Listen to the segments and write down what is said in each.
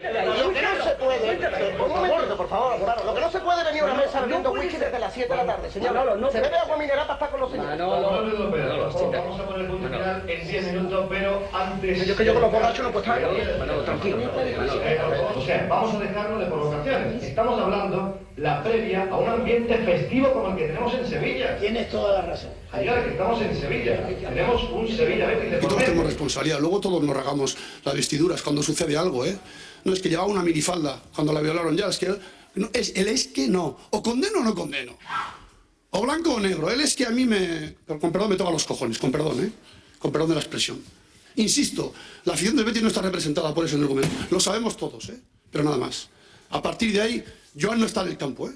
Lo que no se puede, un momento, por favor, lo que no se puede venir a una mesa bebiendo whisky desde las 7 de la tarde, señor. Se bebe agua mineral para estar con los señores. Pedro, por favor, vamos a poner el punto final en 10 minutos, pero antes... Yo que yo con los borrachos no puedo estar tranquilo. O sea, vamos a dejarlo de provocaciones. Estamos hablando la previa a un ambiente festivo como el que tenemos en Sevilla. Tienes toda la razón. Señores, que estamos en Sevilla. Tenemos un Sevilla Betis de por responsabilidad. Luego todos nos regamos las vestiduras cuando sucede algo, ¿eh? No es que llevaba una minifalda cuando la violaron ya, es que no, es, que no. O condeno o no condeno. O blanco o negro. Él es que a mí me. Con perdón me toca los cojones, con perdón, ¿eh? Con perdón de la expresión. Insisto, la afición del Betis no está representada por eso en el gobierno. Lo sabemos todos, ¿eh? Pero nada más. A partir de ahí, Joan no está en el campo, ¿eh?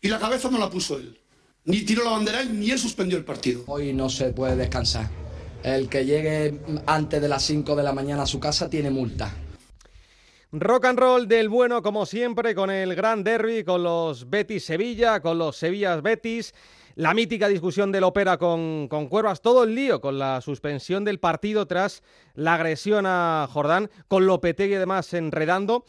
Y la cabeza no la puso él. Ni tiró la bandera él, ni él suspendió el partido. Hoy no se puede descansar. El que llegue antes de las 5 de la mañana a su casa tiene multa. Rock and roll del bueno, como siempre, con el gran derby, con los Betis Sevilla, con los Sevillas Betis, la mítica discusión del Opera con, con Cuervas, todo el lío con la suspensión del partido tras la agresión a Jordán, con Lopetegui además enredando.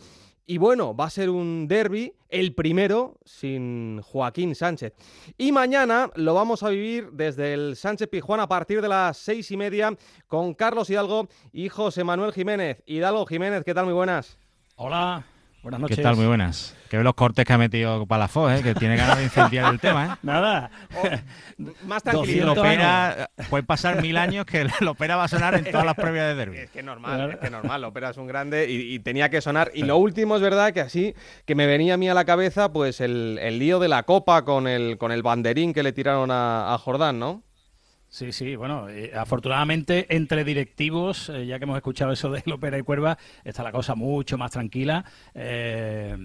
Y bueno, va a ser un derby, el primero sin Joaquín Sánchez. Y mañana lo vamos a vivir desde el Sánchez Pijuán a partir de las seis y media con Carlos Hidalgo y José Manuel Jiménez. Hidalgo Jiménez, ¿qué tal? Muy buenas. Hola, buenas noches. ¿Qué tal? Muy buenas. Que ve los cortes que ha metido Palafós, ¿eh? que tiene ganas de incendiar el tema. ¿eh? Nada. Más Si tranquilo. lo opera, puede pasar mil años que el opera va a sonar en todas las previas de derby. Es que normal, es que normal, Opera es un grande y, y tenía que sonar. Y lo último es verdad que así, que me venía a mí a la cabeza, pues el, el lío de la copa con el, con el banderín que le tiraron a, a Jordán, ¿no? Sí, sí, bueno, eh, afortunadamente entre directivos, eh, ya que hemos escuchado eso de Lopera y Cuerva, está la cosa mucho más tranquila. eh,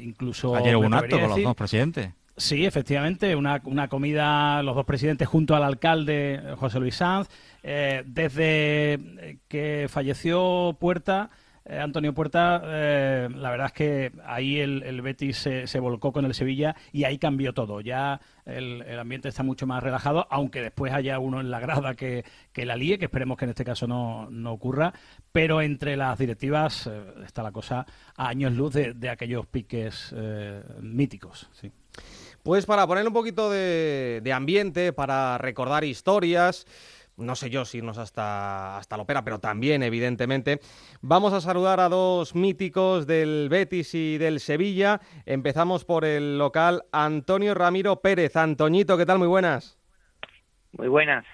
incluso. Ayer hubo un acto con los dos presidentes. Sí, efectivamente, una, una comida, los dos presidentes junto al alcalde José Luis Sanz. Desde que falleció Puerta, eh, Antonio Puerta, eh, la verdad es que ahí el, Betis se, volcó con el Sevilla y ahí cambió todo. Ya el, ambiente está mucho más relajado, aunque después haya uno en la grada que, que la líe, que esperemos que en este caso no, no ocurra. Pero entre las directivas eh, está la cosa a años luz de, de aquellos piques míticos. Sí. Pues para poner un poquito de ambiente, para recordar historias, no sé yo si irnos hasta, hasta la ópera, pero también, evidentemente, vamos a saludar a dos míticos del Betis y del Sevilla. Empezamos por el local Antonio Ramiro Pérez. Antoñito, ¿qué tal? Muy buenas. Muy buenas.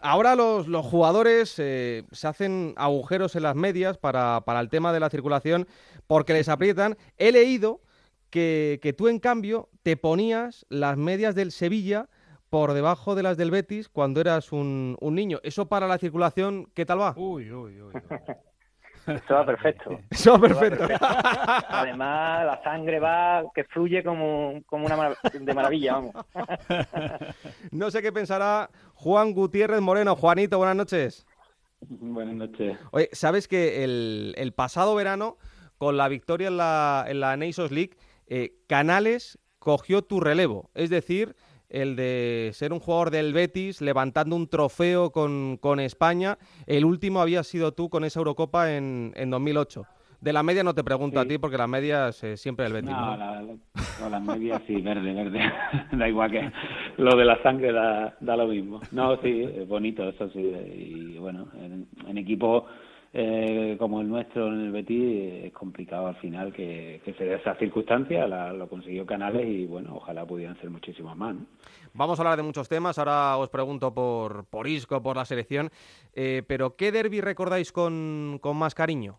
Ahora los, los jugadores eh, se hacen agujeros en las medias para, para el tema de la circulación porque les aprietan. He leído que, que tú, en cambio, te ponías las medias del Sevilla por debajo de las del Betis cuando eras un, un niño. ¿Eso para la circulación qué tal va? Uy, uy, uy. Eso va perfecto. Eso va Eso va perfecto. Además, la sangre va, que fluye como, como una marav- de maravilla, vamos. No sé qué pensará Juan Gutiérrez Moreno. Juanito, buenas noches. Buenas noches. Oye, ¿sabes que el, el pasado verano, con la victoria en la, en la Nations League, eh, Canales cogió tu relevo? Es decir, el de ser un jugador del Betis levantando un trofeo con, con España. El último había sido tú con esa Eurocopa en, en 2008. De la media no te pregunto a ti porque las medias eh, siempre el Betis. No, ¿no? la, no, las medias sí, verde, verde. da igual que lo de la sangre da, da lo mismo. No, sí, es bonito, eso sí. Y bueno, en, en equipo eh, como el nuestro en el Betis es complicado al final que, que se dé esa circunstancia. La, lo consiguió Canales y bueno, ojalá pudieran ser muchísimas más. Vamos a hablar de muchos temas. Ahora os pregunto por, por Isco, por la selección. Eh, pero ¿qué derby recordáis con, con más cariño?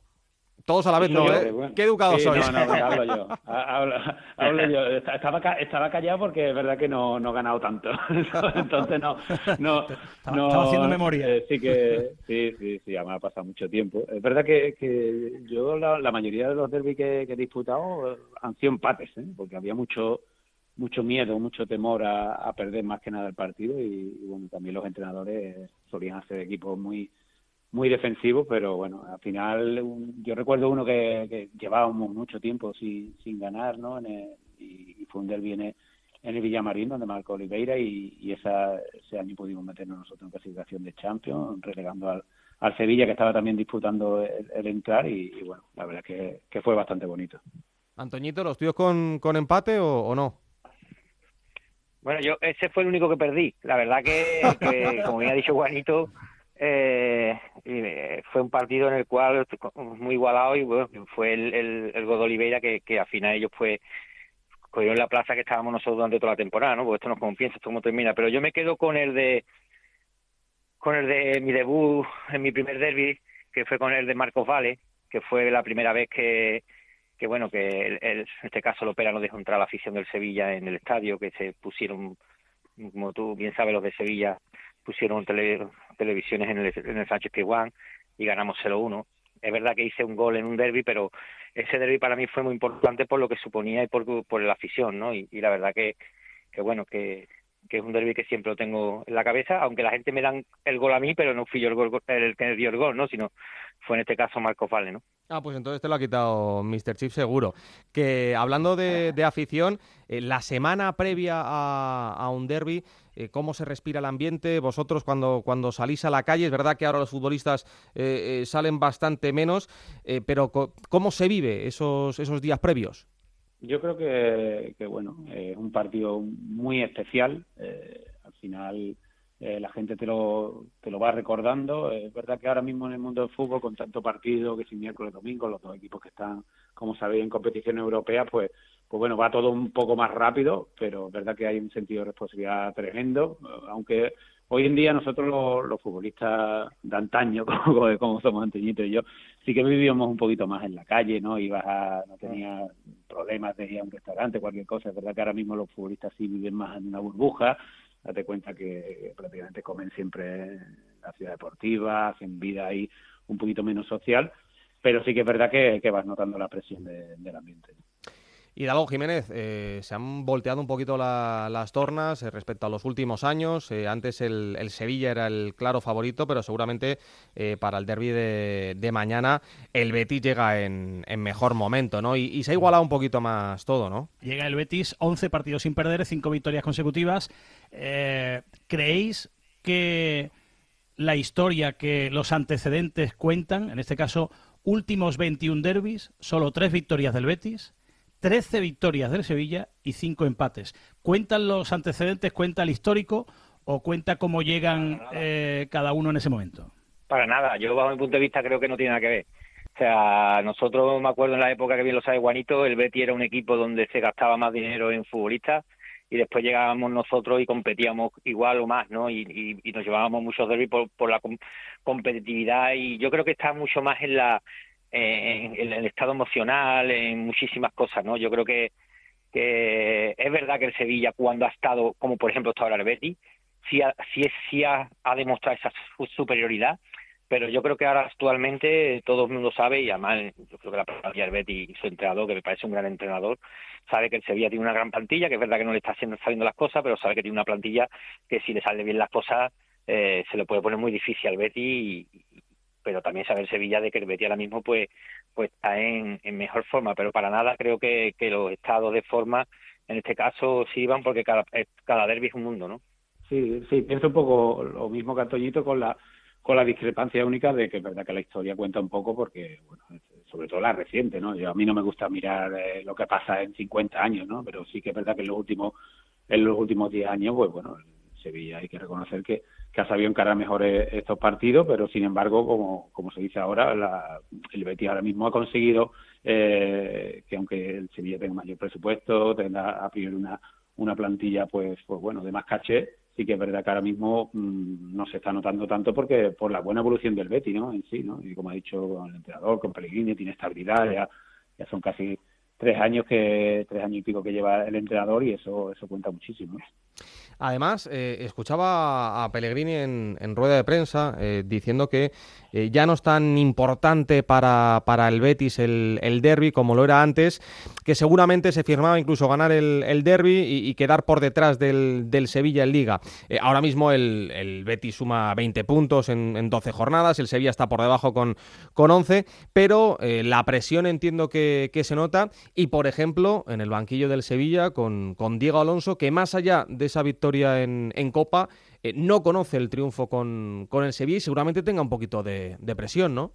Todos a la vez no, yo, ¿eh? bueno. Qué educados Sí, sois. No, no, hablo yo. Ha- Hablo, hablo yo. Esta- Estaba, estaba callado porque es verdad que no, no he ganado tanto. Entonces no. no, Estaba- no estaba haciendo memoria. eh, sí que. Sí, sí, sí, ya me ha pasado mucho tiempo. Es verdad que, que yo, la, la mayoría de los derbis que, que he disputado han sido empates, ¿eh? porque había mucho mucho miedo, mucho temor a, a perder más que nada el partido y, y, bueno, también los entrenadores solían hacer equipos muy muy defensivos, pero bueno, al final un- yo recuerdo uno que, que llevábamos mucho tiempo sin, sin ganar, ¿no? En el- y, y fue un derbi en el, en el Villamarín donde marcó Oliveira y, y esa, ese año pudimos meternos nosotros en clasificación de Champions, relegando al, al Sevilla que estaba también disputando el, entrar y, bueno, la verdad que, que fue bastante bonito. Antoñito, ¿los tuyos con, con empate o, no? Bueno, yo ese fue el único que perdí. La verdad que, como bien ha dicho Juanito, eh, fue un partido en el cual muy igualado y bueno, fue el, el, el Godoliveira que, que al final ellos pues cogieron la plaza que estábamos nosotros durante toda la temporada, ¿no? Porque esto no como piensa, esto cómo termina. Pero yo me quedo con el de con el de mi debut en mi primer derby, que fue con el de Marcos Vale, que fue la primera vez que, que bueno, que en este caso Lopera no dejó entrar a la afición del Sevilla en el estadio, que se pusieron, como tú bien sabes, los de Sevilla pusieron televisiones en el, en el Sánchez Pizjuán y ganamos 0-1. Es verdad que hice un gol en un derby, pero ese derby para mí fue muy importante por lo que suponía y por, por la afición, ¿no? Y, la verdad que, que bueno, que, que es un derby que siempre lo tengo en la cabeza, aunque la gente me dan el gol a mí, pero no fui yo el, gol, el que dio el gol, ¿no? Sino fue en este caso Marco Valle, ¿no? Ah, pues entonces te lo ha quitado Mr. Chip seguro. Que hablando de, afición, eh, la semana previa a, un derby, eh, ¿cómo se respira el ambiente? Vosotros cuando, cuando salís a la calle, es verdad que ahora los futbolistas eh, salen bastante menos, pero ¿cómo se vive esos, esos días previos? Yo creo que bueno, es un partido muy especial. al final eh, la gente te lo, te lo va recordando. Es verdad que ahora mismo en el mundo del fútbol, con tanto partido, que si miércoles, domingo, los dos equipos que están, como sabéis, en competición europea, pues, pues bueno, va todo un poco más rápido, pero es verdad que hay un sentido de responsabilidad tremendo, aunque hoy en día nosotros los, futbolistas de antaño, como, como somos Antoñito y yo, sí que vivíamos un poquito más en la calle, ¿no? Ibas a, no tenía problemas de ir a un restaurante, cualquier cosa. Es verdad que ahora mismo los futbolistas sí viven más en una burbuja, date cuenta que prácticamente comen siempre en la ciudad deportiva, hacen vida ahí un poquito menos social, pero sí que es verdad que, vas notando la presión del ambiente. Hidalgo Jiménez, eh, se han volteado un poquito las tornas eh, respecto a los últimos años. Eh, antes el, Sevilla era el claro favorito, pero seguramente para el derby de, mañana el Betis llega en, mejor momento, ¿no? Y, y, se ha igualado un poquito más todo, ¿no? Llega el Betis, 11 partidos sin perder, 5 victorias consecutivas. ¿Creéis que la historia que los antecedentes cuentan, en este caso últimos 21 derbis, solo 3 victorias del Betis? 13 victorias del Sevilla y 5 empates. ¿Cuentan los antecedentes, cuenta el histórico o cuenta cómo llegan eh, cada uno en ese momento? Para nada, yo bajo mi punto de vista creo que no tiene nada que ver. O sea, nosotros me acuerdo en la época que bien lo sabe Juanito, el Betty era un equipo donde se gastaba más dinero en futbolistas y después llegábamos nosotros y competíamos igual o más, ¿no? Y, nos llevábamos muchos derbis por, la competitividad y yo creo que está mucho más en la el estado emocional, en muchísimas cosas, ¿no? Yo creo que, es verdad que el Sevilla cuando ha estado, como por ejemplo está ahora el sí, ha, sí, ha, demostrado esa superioridad, pero yo creo que ahora actualmente todo el mundo sabe, y además yo creo que la del Betis y su entrenador, que me parece un gran entrenador, sabe que el Sevilla tiene una gran plantilla, que es verdad que no le está haciendo, saliendo las cosas, pero sabe que tiene una plantilla que si le salen bien las cosas eh, se le puede poner muy difícil al Betis y, pero también saber Sevilla de que el Betis ahora mismo pues pues está en, mejor forma, pero para nada creo que, los estados de forma en este caso sirvan porque cada, cada derby es un mundo, ¿no? Sí, sí, pienso un poco lo mismo que Antoñito con la con la discrepancia única de que es verdad que la historia cuenta un poco porque, bueno, sobre todo la reciente, ¿no? Yo, a mí no me gusta mirar eh, lo que pasa en 50 años, ¿no? Pero sí que es verdad que en los últimos en los últimos 10 años, pues bueno, Sevilla hay que reconocer que, que ha sabido encarar mejor e-, estos partidos, pero sin embargo, como, como se dice ahora, la, el Betis ahora mismo ha conseguido eh, que aunque el Sevilla tenga mayor presupuesto, tenga a priori una, una plantilla pues, pues bueno, de más caché, sí que es verdad que ahora mismo mm, no se está notando tanto porque por la buena evolución del Betis, ¿no? En sí, ¿no? Y como ha dicho el entrenador, con Pellegrini tiene estabilidad, ya, ya son casi tres años que tres años y pico que lleva el entrenador y eso eso cuenta muchísimo. Además, eh, escuchaba a Pellegrini en, rueda de prensa eh, diciendo que eh, ya no es tan importante para, para el Betis el, derby como lo era antes, que seguramente se firmaba incluso ganar el, el derby y, quedar por detrás del, del Sevilla en Liga. ahora mismo el, el, Betis suma 20 puntos en, en, 12 jornadas, el Sevilla está por debajo con, con 11, pero la presión entiendo que, que, se nota y, por ejemplo, en el banquillo del Sevilla con, con Diego Alonso, que más allá de esa victoria en, Copa, eh, no conoce el triunfo con, con, el Sevilla y seguramente tenga un poquito de, de, presión, ¿no?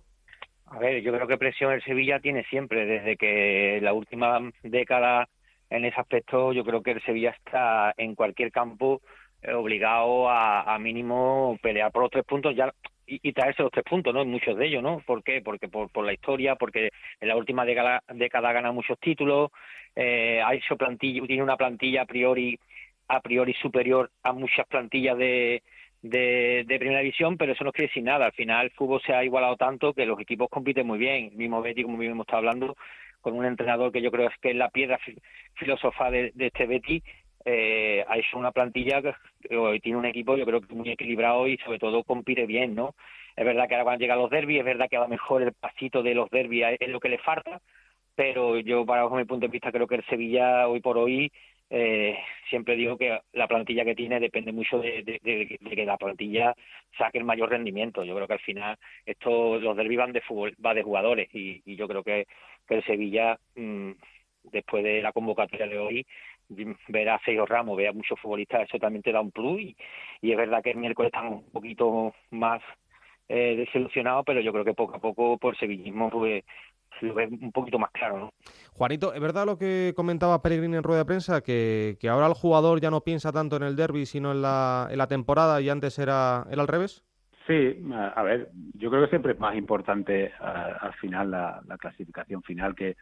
A ver, yo creo que presión el Sevilla tiene siempre, desde que la última década en ese aspecto, yo creo que el Sevilla está en cualquier campo eh, obligado a, a, mínimo pelear por los tres puntos ya y, traerse los tres puntos, ¿no? Muchos de ellos, ¿no? ¿Por qué? Porque por, por la historia, porque en la última década, década gana muchos títulos, eh, ha hecho plantilla, tiene una plantilla a priori a priori superior a muchas plantillas de, de, primera división, pero eso no quiere decir nada. Al final el fútbol se ha igualado tanto que los equipos compiten muy bien. El mismo Betty, como mismo hemos estado hablando, con un entrenador que yo creo que es la piedra filósofa de, este Betty, eh, ha hecho una plantilla que hoy tiene un equipo yo creo que muy equilibrado y sobre todo compite bien, ¿no? Es verdad que ahora van a llegar los derbis, es verdad que a lo mejor el pasito de los derbis es lo que le falta, pero yo para mi punto de vista creo que el Sevilla hoy por hoy eh, siempre digo que la plantilla que tiene depende mucho de, que la plantilla saque el mayor rendimiento. Yo creo que al final esto los derbis van de fútbol, va de jugadores y, y yo creo que, el Sevilla mmm, después de la convocatoria de hoy ver a Sergio Ramos, ver a muchos futbolistas, eso también te da un plus y, y es verdad que el miércoles están un poquito más eh, desilusionados, pero yo creo que poco a poco por sevillismo pues lo ve un poquito más claro, ¿no? Juanito, ¿es verdad lo que comentaba Peregrini en rueda de prensa, que, que ahora el jugador ya no piensa tanto en el derby, sino en la, en la temporada y antes era, era al revés? Sí, a ver, yo creo que siempre es más importante al final la, la clasificación final que,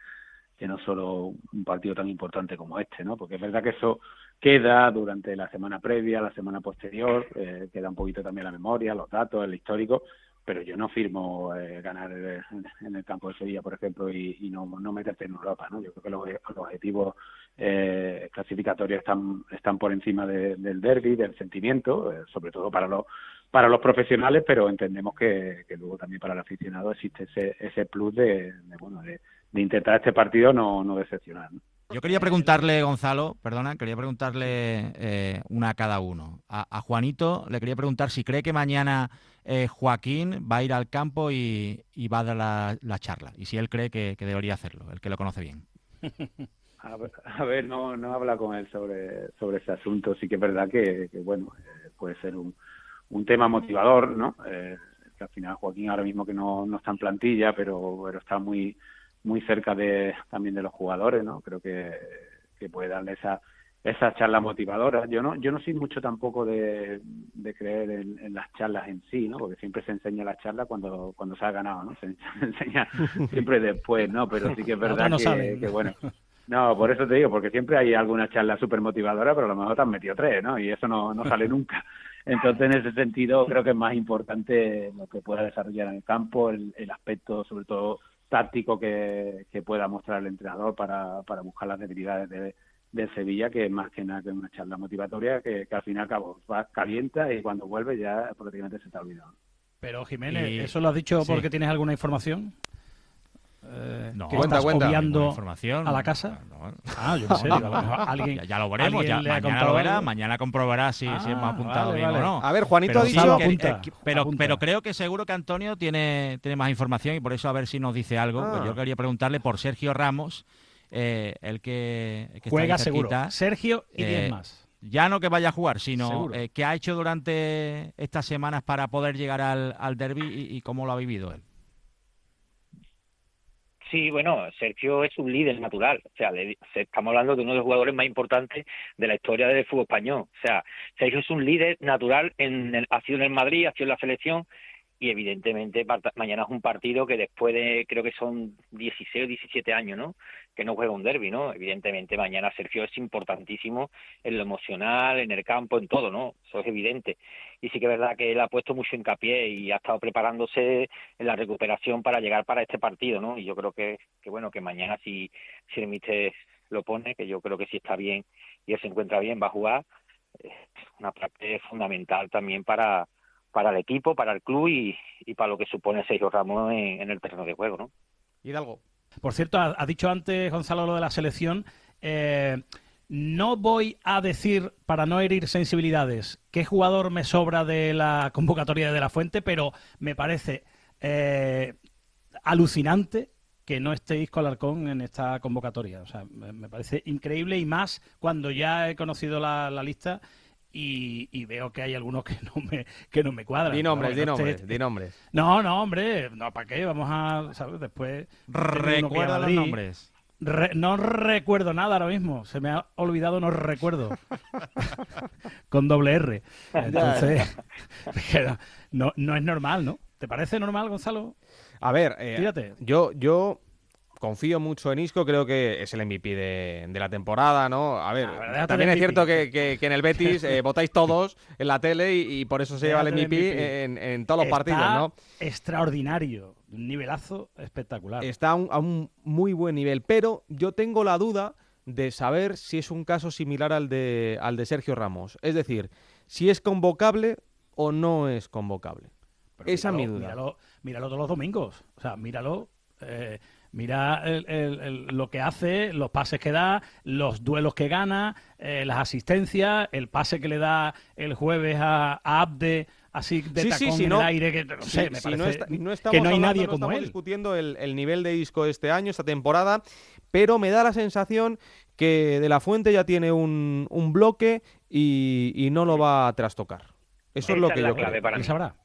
que no solo un partido tan importante como este, ¿no? Porque es verdad que eso queda durante la semana previa, la semana posterior, eh, queda un poquito también la memoria, los datos, el histórico, pero yo no firmo eh, ganar en el campo de Sevilla, por ejemplo, y, no, no meterte en Europa, ¿no? Yo creo que los, objetivos eh, clasificatorios están, están por encima de, del derby, del sentimiento, eh, sobre todo para los para los profesionales, pero entendemos que, luego también para el aficionado existe ese, ese plus de, bueno, de, intentar este partido no, decepcionar. Yo quería preguntarle, Gonzalo, perdona, quería preguntarle eh, una a cada uno. A, Juanito le quería preguntar si cree que mañana eh, Joaquín va a ir al campo y, va a dar la, la, charla, y si él cree que, debería hacerlo, el que lo conoce bien. A ver, no, no habla con él sobre, sobre ese asunto. Sí que es verdad que, bueno, eh, puede ser un, tema motivador, ¿no? Eh, al final Joaquín ahora mismo que no, no está en plantilla, pero, pero está muy muy cerca de también de los jugadores, ¿no? Creo que puede darle esa esa charla motivadora. Yo no yo no soy mucho tampoco de, de creer en, en, las charlas en sí, ¿no? Porque siempre se enseña la charla cuando cuando se ha ganado, ¿no? Se, enseña siempre después, ¿no? Pero sí que es verdad no que, que, bueno. No, por eso te digo, porque siempre hay alguna charla súper motivadora, pero a lo mejor te han metido tres, ¿no? Y eso no, no sale nunca. Entonces, en ese sentido, creo que es más importante lo que pueda desarrollar en el campo, el, el aspecto, sobre todo, táctico que, que pueda mostrar el entrenador para, para buscar las debilidades de, de Sevilla, que es más que nada que una charla motivatoria que, que al fin y al cabo va calienta y cuando vuelve ya prácticamente se está olvidando. Pero Jiménez, y... ¿eso lo has dicho sí. porque tienes alguna información? Eh, no, que cuenta, cuenta. información a la casa? No, no. Ah, yo no sé. alguien, ya, ya, lo veremos. Ya, mañana lo verá, mañana comprobará si, ah, si hemos apuntado vale, bien vale. o no. A ver, Juanito pero ha dicho... Sí, apunta, que, eh, pero, apunta. pero creo que seguro que Antonio tiene, tiene más información y por eso a ver si nos dice algo. Ah. Pues yo quería preguntarle por Sergio Ramos, eh, el que, el que Juega está seguro. Sergio y 10 eh, más. Ya no que vaya a jugar, sino eh, qué ha hecho durante estas semanas para poder llegar al, al derby y, y cómo lo ha vivido él. Sí, bueno, Sergio es un líder natural. O sea, le, estamos hablando de uno de los jugadores más importantes de la historia del fútbol español. O sea, Sergio es un líder natural, en el, ha sido en el Madrid, ha sido en la selección y evidentemente mañana es un partido que después de, creo que son 16 o 17 años, ¿no? Que no juega un derby, ¿no? Evidentemente mañana Sergio es importantísimo en lo emocional, en el campo, en todo, ¿no? Eso es evidente. Y sí que es verdad que él ha puesto mucho hincapié y ha estado preparándose en la recuperación para llegar para este partido, ¿no? Y yo creo que, que bueno, que mañana si, si el Mister lo pone, que yo creo que si está bien y él se encuentra bien, va a jugar, es una parte fundamental también para para el equipo, para el club y, para lo que supone Sergio Ramos en, el terreno de juego, ¿no? Hidalgo. Por cierto, ha, dicho antes Gonzalo lo de la selección. Eh, no voy a decir, para no herir sensibilidades, qué jugador me sobra de la convocatoria de, la Fuente, pero me parece eh, alucinante que no estéis con Alarcón en esta convocatoria. O sea, me, parece increíble y más cuando ya he conocido la lista y, veo que hay algunos que no me, que no me cuadran. Di nombres, di nombres, di nombres. No, no, hombre, no, ¿para qué? Vamos a, ¿sabes? Después... Recuerda los nombres. no recuerdo nada ahora mismo. Se me ha olvidado, no recuerdo. Con doble R. Entonces, no, no es normal, ¿no? ¿Te parece normal, Gonzalo? A ver, eh, yo, yo confío mucho en Isco, creo que es el MVP de, la temporada, ¿no? A ver, también es cierto que, en el Betis eh, votáis todos en la tele y, por eso se lleva el MVP, En, todos los partidos, ¿no? Extraordinario, un nivelazo espectacular. Está a un, muy buen nivel, pero yo tengo la duda de saber si es un caso similar al de, al de Sergio Ramos. Es decir, si es convocable o no es convocable. Esa es mi duda. Míralo, míralo todos los domingos. O sea, míralo. Eh, Mira lo que hace, los pases que da, los duelos que gana, eh, las asistencias, el pase que le da el jueves a, Abde, así de tacón en el aire, que no sé, me parece no, que no hay nadie como estamos discutiendo el, nivel de disco este año, esta temporada, pero me da la sensación que De La Fuente ya tiene un, bloque y, no lo va a trastocar. Eso es lo que yo creo. Para él sabrá.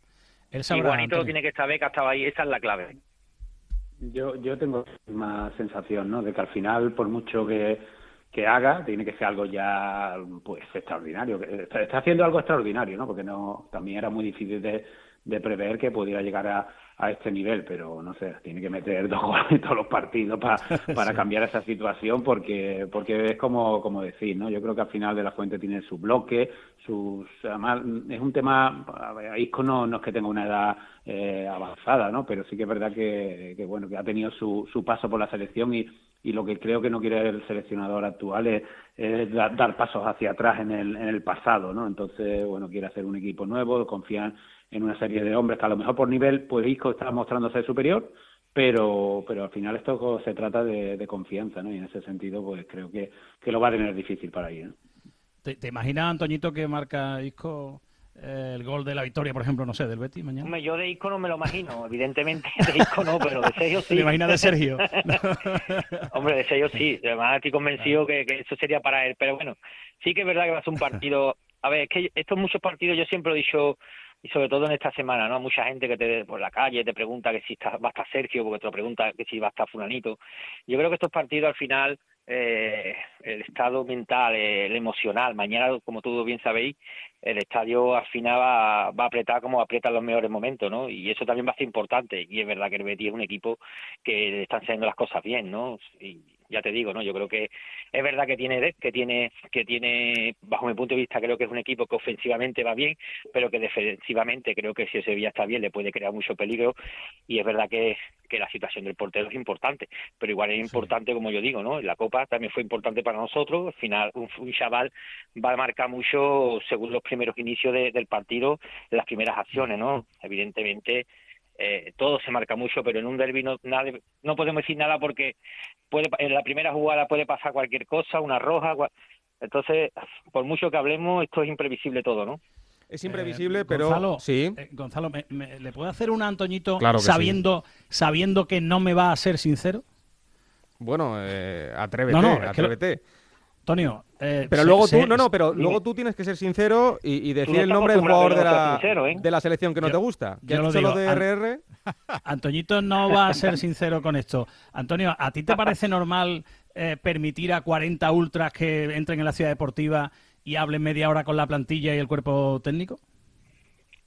Él sabrá. tiene que estar que estaba ahí, esa es la clave. Yo, yo tengo más sensación, ¿no? De que al final, por mucho que, que haga, tiene que ser algo ya, pues, extraordinario. Está, haciendo algo extraordinario, ¿no? Porque no, también era muy difícil de, de prever que pudiera llegar a, a este nivel, pero no sé, tiene que meter dos goles en todos los partidos para cambiar esa situación, porque porque es como, como decir, ¿no? Yo creo que al final de la fuente tiene su bloque, sus además es un tema, Isco no, no es que tenga una edad eh, avanzada, ¿no? Pero sí que es verdad que, que bueno que ha tenido su, su paso por la selección y, y lo que creo que no quiere el seleccionador actual es, dar, pasos hacia atrás en el, en el pasado, ¿no? Entonces, bueno, quiere hacer un equipo nuevo, confía en una serie de hombres que a lo mejor por nivel, pues Isco está mostrándose superior, pero, pero al final esto se trata de, confianza, ¿no? Y en ese sentido, pues creo que, que lo va a tener difícil para ir, ¿no? ¿Te, ¿Te, imaginas, Antoñito, que marca Isco eh, el gol de la victoria, por ejemplo, no sé, del Betis mañana? yo de Isco no me lo imagino, evidentemente de Isco no, pero de Sergio sí. ¿Te imaginas de Sergio? Hombre, de Sergio sí, además estoy convencido que, que, eso sería para él, pero bueno, sí que es verdad que va a ser un partido... A ver, es que estos muchos partidos yo siempre he dicho y sobre todo en esta semana, ¿no? Mucha gente que te por la calle te pregunta que si está, va a estar Sergio, porque te lo pregunta que si va a estar Fulanito. Yo creo que estos partidos al final, eh, el estado mental, el emocional, mañana, como todos bien sabéis, el estadio al final va, va a apretar como aprieta en los mejores momentos, ¿no? Y eso también va a ser importante. Y es verdad que el Betis es un equipo que están haciendo las cosas bien, ¿no? Y, ya te digo, ¿no? Yo creo que es verdad que tiene que tiene que tiene bajo mi punto de vista creo que es un equipo que ofensivamente va bien, pero que defensivamente creo que si el Sevilla está bien le puede crear mucho peligro y es verdad que, que la situación del portero es importante, pero igual es importante como yo digo, ¿no? En la Copa también fue importante para nosotros, al final un, chaval va a marcar mucho según los primeros inicios del partido, las primeras acciones, ¿no? Evidentemente eh, todo se marca mucho, pero en un derby no, no podemos decir nada porque puede, en la primera jugada puede pasar cualquier cosa, una roja. Entonces, por mucho que hablemos, esto es imprevisible todo, ¿no? Es imprevisible, eh, pero Gonzalo, sí. Eh, Gonzalo, ¿le puedo hacer un Antoñito sabiendo, sabiendo que no me va a ser sincero? Bueno, atrévete, atrévete. Antonio, eh, pero luego tú, no, no, pero luego tú tienes que ser sincero y, decir el nombre del jugador de la, ¿eh? de la selección que no te gusta. ¿Que has lo de RR? Antoñito no va a ser sincero con esto. Antonio, ¿a ti te parece normal eh, permitir a 40 ultras que entren en la ciudad deportiva y hablen media hora con la plantilla y el cuerpo técnico?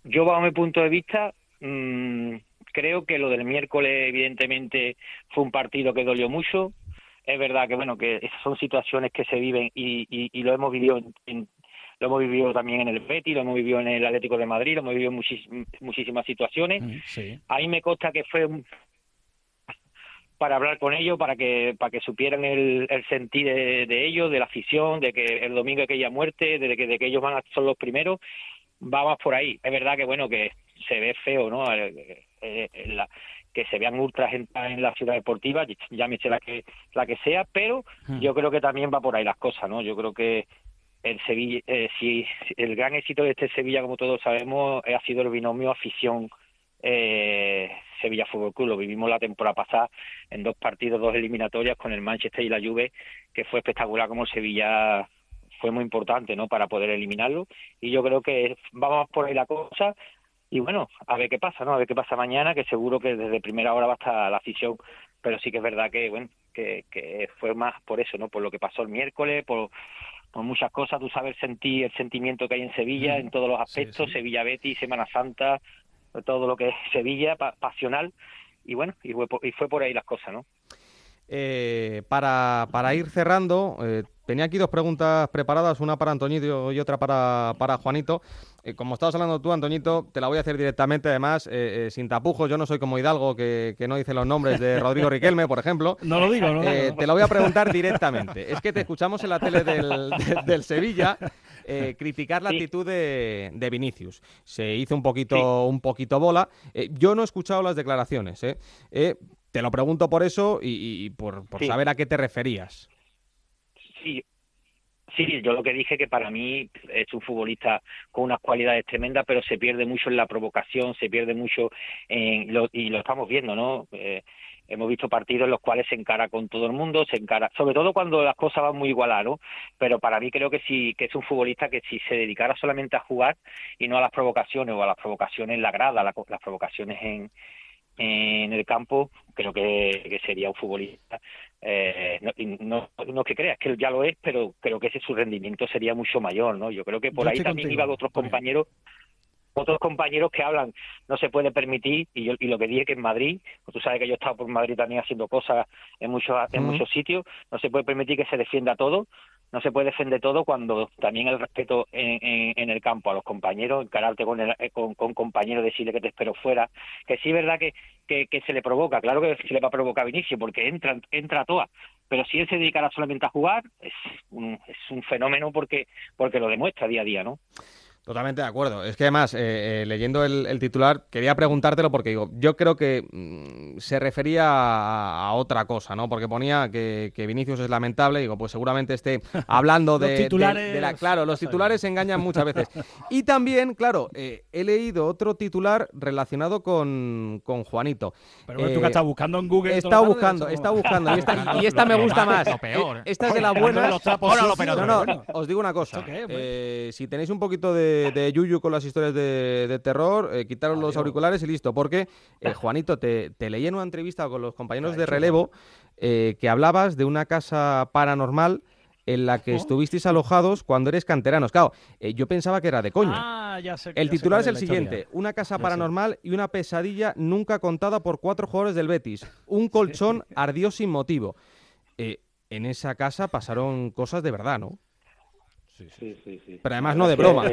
Yo, bajo mi punto de vista, mmm, creo que lo del miércoles, evidentemente, fue un partido que dolió mucho es verdad que bueno que esas son situaciones que se viven y, y, lo hemos vivido en, lo hemos vivido también en el Betis, lo hemos vivido en el Atlético de Madrid, lo hemos vivido en muchísimas situaciones. Sí. A mí me consta que fue para hablar con ellos, para que para que supieran el, el sentir de, ellos, de la afición, de que el domingo aquella muerte, de que, de que ellos van a son los primeros, va más por ahí. Es verdad que bueno que se ve feo, ¿no? Eh, eh, la, que se vean ultras en, la ciudad deportiva, llámese la que la que sea, pero hmm. yo creo que también va por ahí las cosas, ¿no? Yo creo que el Sevilla, eh, si, el gran éxito de este Sevilla, como todos sabemos, ha sido el binomio afición eh, Sevilla Fútbol Club. Lo vivimos la temporada pasada en dos partidos, dos eliminatorias con el Manchester y la Juve, que fue espectacular como el Sevilla fue muy importante, ¿no? Para poder eliminarlo y yo creo que vamos por ahí la cosa y bueno, a ver qué pasa, ¿no? A ver qué pasa mañana, que seguro que desde primera hora va a estar la afición, pero sí que es verdad que, bueno, que, que fue más por eso, ¿no? Por lo que pasó el miércoles, por, por muchas cosas, tú sabes sentir el sentimiento que hay en Sevilla, en todos los aspectos, Sevilla Betty, Semana Santa, todo lo que es Sevilla, pasional, y bueno, y fue, y fue por ahí las cosas, ¿no? Eh, para, para, ir cerrando, eh, tenía aquí dos preguntas preparadas, una para Antoñito y otra para, para Juanito. Eh, como estabas hablando tú, Antoñito, te la voy a hacer directamente, además, sin tapujos. Yo no soy como Hidalgo, que, no dice los nombres de Rodrigo Riquelme, por ejemplo. No lo digo, no. te la voy a preguntar directamente. Es que te escuchamos en la tele del, del Sevilla. criticar la actitud de, de, Vinicius. Se hizo un poquito, un poquito bola. yo no he escuchado las declaraciones. Eh. Te lo pregunto por eso y, por, saber a qué te referías. Sí, Sí, yo lo que dije que para mí es un futbolista con unas cualidades tremendas, pero se pierde mucho en la provocación, se pierde mucho en lo, y lo estamos viendo, ¿no? Eh, hemos visto partidos en los cuales se encara con todo el mundo, se encara, sobre todo cuando las cosas van muy igualadas, ¿no? Pero para mí creo que sí, que es un futbolista que si se dedicara solamente a jugar y no a las provocaciones o a las provocaciones en la grada, las provocaciones en, en el campo, creo que, sería un futbolista. Eh, no, no, que creas que ya lo es, pero creo que ese su rendimiento sería mucho mayor, ¿no? Yo creo que por ahí también iban otros compañeros otros compañeros que hablan no se puede permitir y yo y lo que dije que en Madrid pues tú sabes que yo he estado por Madrid también haciendo cosas en muchos en muchos sitios no se puede permitir que se defienda todo no se puede defender todo cuando también el respeto en, el campo a los compañeros, encararte con, el, eh, con, con, decirle que te espero fuera, que sí es verdad que, que, se le provoca, claro que se le va a provocar a Vinicio, porque entra, entra a toa, pero si él se dedicara solamente a jugar, es un, es un fenómeno porque, porque lo demuestra día a día, ¿no? Totalmente de acuerdo. Es que además, eh, eh, leyendo el, titular, quería preguntártelo porque digo, yo creo que mm, se refería a, otra cosa, ¿no? Porque ponía que, Vinicius es lamentable, digo, pues seguramente esté hablando de, titulares... la... Claro, los titulares engañan muchas veces. Y también, claro, eh, he leído otro titular relacionado con, Juanito. Pero bueno, tú que estás buscando en Google. Estado buscando, estado buscando. Y esta, me gusta más. Esta es de la buena. No, no, os digo una cosa. si tenéis un poquito de de, Yuyu con las historias de, terror, eh, quitaros los auriculares y listo. Porque, eh, Juanito, te, en una entrevista con los compañeros de relevo eh, que hablabas de una casa paranormal en la que estuvisteis alojados cuando eres canteranos. Claro, yo pensaba que era de coña. Ah, el titular es el siguiente: Una casa paranormal y una pesadilla nunca contada por cuatro jugadores del Betis. Un colchón ardió sin motivo. en esa casa pasaron cosas de verdad, ¿no? Sí, sí, sí. Pero además no de broma.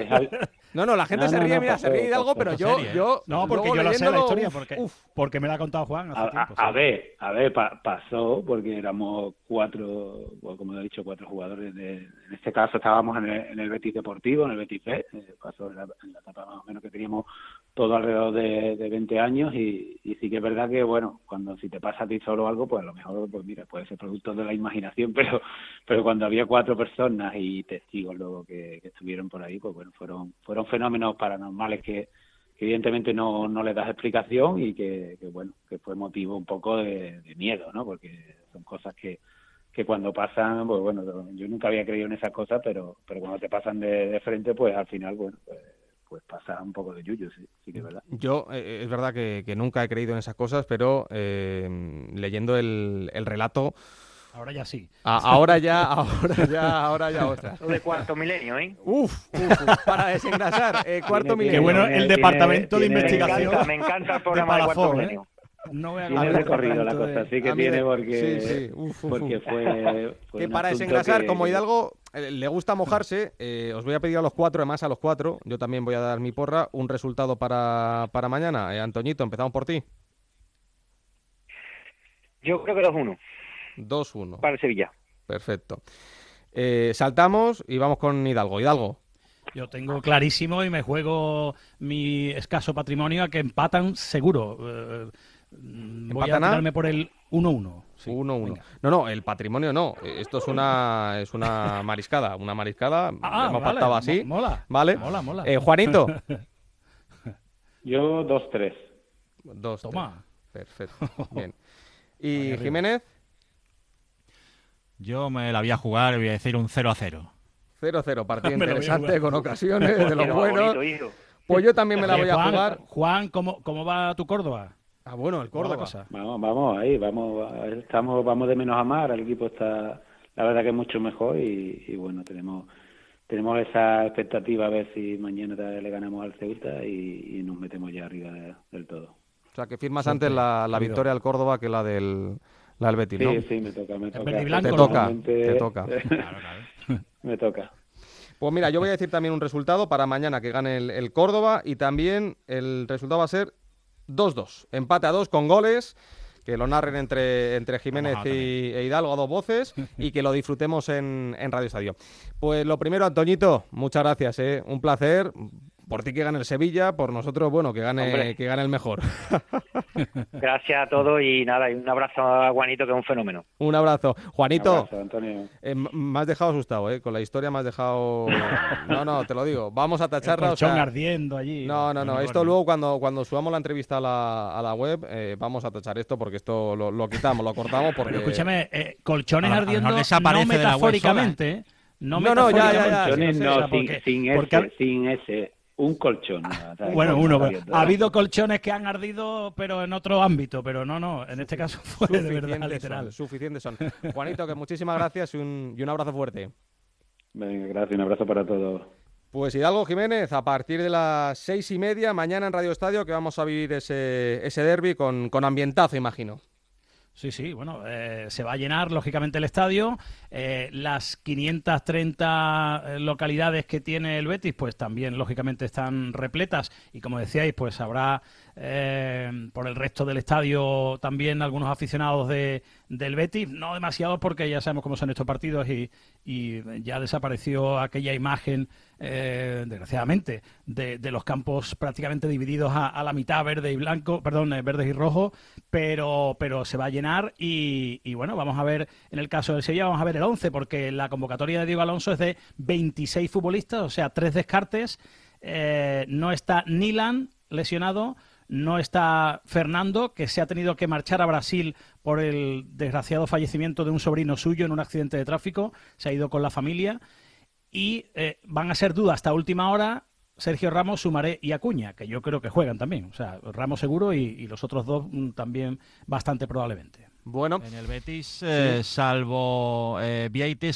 No, no, la gente se ríe, mira, se ríe de algo, pero yo, yo. No, porque yo lo sé la historia, porque, porque me la ha contado Juan hace a, tiempo. A, ver, a ver, pasó, porque éramos cuatro, como he dicho, cuatro jugadores. De, en este caso estábamos en el, en el Betis Deportivo, en el Betis B, eh, pasó en la, etapa más o menos que teníamos todo alrededor de, de 20 años y, y, sí que es verdad que, bueno, cuando si te pasa a ti solo algo, pues a lo mejor, pues mira, puede ser producto de la imaginación, pero pero cuando había cuatro personas y testigos luego que, que estuvieron por ahí, pues bueno, fueron fueron fenómenos paranormales que, evidentemente no, no les das explicación y que, bueno, que fue motivo un poco de, miedo, ¿no? Porque son cosas que, que cuando pasan, pues bueno, yo nunca había creído en esas cosas, pero, pero cuando te pasan de, frente, pues al final, bueno, pues, pues pasa un poco de yuyo, sí, sí que es verdad. Yo, eh, es verdad que, nunca he creído en esas cosas, pero eh, leyendo el, el relato Ahora ya sí. ahora ya, ahora ya, ahora ya otra. de cuarto milenio, ¿eh? Uf, para desengrasar, eh, cuarto milenio. Qué bueno el departamento de investigación. Me encanta, el programa de, cuarto ¿eh? milenio. No voy a tiene recorrido la cosa, sí que tiene porque, sí, sí. Uf, porque fue, que para desengrasar, como Hidalgo eh, le gusta mojarse, eh, os voy a pedir a los cuatro, además a los cuatro, yo también voy a dar mi porra, un resultado para, para mañana. Eh, Antoñito, empezamos por ti. Yo creo que 2-1. 2-1. Para Sevilla. Perfecto. Eh, saltamos y vamos con Hidalgo. Hidalgo. Yo tengo clarísimo y me juego mi escaso patrimonio a que empatan seguro. Eh, voy a tirarme por el 1-1. 1-1. no, no, el patrimonio no. Esto es una es una mariscada. Una mariscada. Ah, hemos vale, así. Mola. ¿Vale? Mola, mola. Eh, Juanito. Yo 2-3. 2 Toma. Perfecto. Bien. ¿Y Jiménez? Yo me la voy a jugar, voy a decir un 0 a 0. 0-0, partido interesante, con ocasiones de los buenos. Pues yo también me la voy a jugar. Juan, ¿cómo, ¿cómo va tu Córdoba? Ah, bueno, el Córdoba. Vamos, vamos ahí, vamos, estamos, vamos de menos a más, el equipo está, la verdad que es mucho mejor y, bueno, tenemos tenemos esa expectativa a ver si mañana le ganamos al Ceuta y, nos metemos ya arriba del todo. O sea, que firmas antes la, victoria al Córdoba que la del, la del Betis, ¿no? Sí, sí, me toca, me toca. te, toca te toca, me toca. Pues mira, yo voy a decir también un resultado para mañana que gane el Córdoba y también el resultado va a ser 2-2. Empate a dos con goles que lo narren entre, entre Jiménez y, e Hidalgo a dos voces y que lo disfrutemos en, en Radio Estadio. Pues lo primero, Antoñito, muchas gracias, ¿eh? un placer por ti que gane el Sevilla, por nosotros, bueno, que gane, que gane el mejor. Gracias a todos y nada, y un abrazo a Juanito, que es un fenómeno. Un abrazo. Juanito, eh, me has dejado asustado, ¿eh? Con la historia me has dejado... No, no, te lo digo, vamos a tacharla. El ardiendo allí. No, no, no, esto luego cuando, cuando subamos la entrevista a la, a la web, eh, vamos a tachar esto porque esto lo, quitamos, lo cortamos porque... Pero escúchame, eh, colchones ardiendo no metafóricamente, no, no, no, ya, ya, ya. Colchones no, sin, sin, ese, sin ese un colchón. bueno, uno. Ha habido colchones que han ardido, pero en otro ámbito, pero no, no. En este caso fue de verdad literal. suficientes son. Juanito, que muchísimas gracias y un, y un abrazo fuerte. Venga, gracias, un abrazo para todos. Pues Hidalgo Jiménez, a partir de las seis y media, mañana en Radio Estadio, que vamos a vivir ese, ese derby con, con ambientazo, imagino. Sí, sí, bueno, eh, se va a llenar lógicamente el estadio. Eh, las 530 eh, localidades que tiene el Betis, pues también lógicamente están repletas. Y como decíais, pues habrá por el resto del estadio también algunos aficionados de, del Betis, no demasiados porque ya sabemos cómo son estos partidos y, ya desapareció aquella imagen, eh, desgraciadamente, de, los campos prácticamente divididos a, la mitad verde y blanco, perdón, eh, verdes y rojos, pero, pero se va a llenar y, bueno, vamos a ver, en el caso del Sevilla vamos a ver el 11 porque la convocatoria de Diego Alonso es de 26 futbolistas, o sea, tres descartes, eh, no está Nilan lesionado, no está Fernando, que se ha tenido que marchar a Brasil por el desgraciado fallecimiento de un sobrino suyo en un accidente de tráfico. Se ha ido con la familia. Y eh, van a ser dudas hasta última hora Sergio Ramos, Sumaré y Acuña, que yo creo que juegan también. O sea, Ramos seguro y, los otros dos mm, también bastante probablemente. Bueno, en el Betis, eh, salvo eh,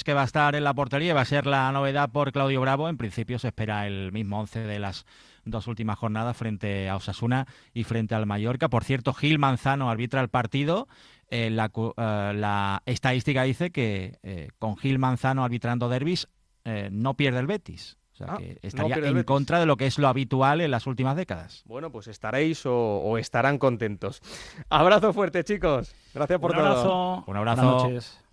que va a estar en la portería, va a ser la novedad por Claudio Bravo. En principio se espera el mismo once de las dos últimas jornadas frente a Osasuna y frente al Mallorca. Por cierto, Gil Manzano arbitra el partido. Eh, eh, la, estadística dice que eh, con Gil Manzano arbitrando derbis no pierde el Betis. O sea, ah, que estaría en contra de lo que es lo habitual en las últimas décadas. Bueno, pues estaréis o, estarán contentos. Abrazo fuerte, chicos. Gracias por Un todo. Un abrazo. Buenas noches.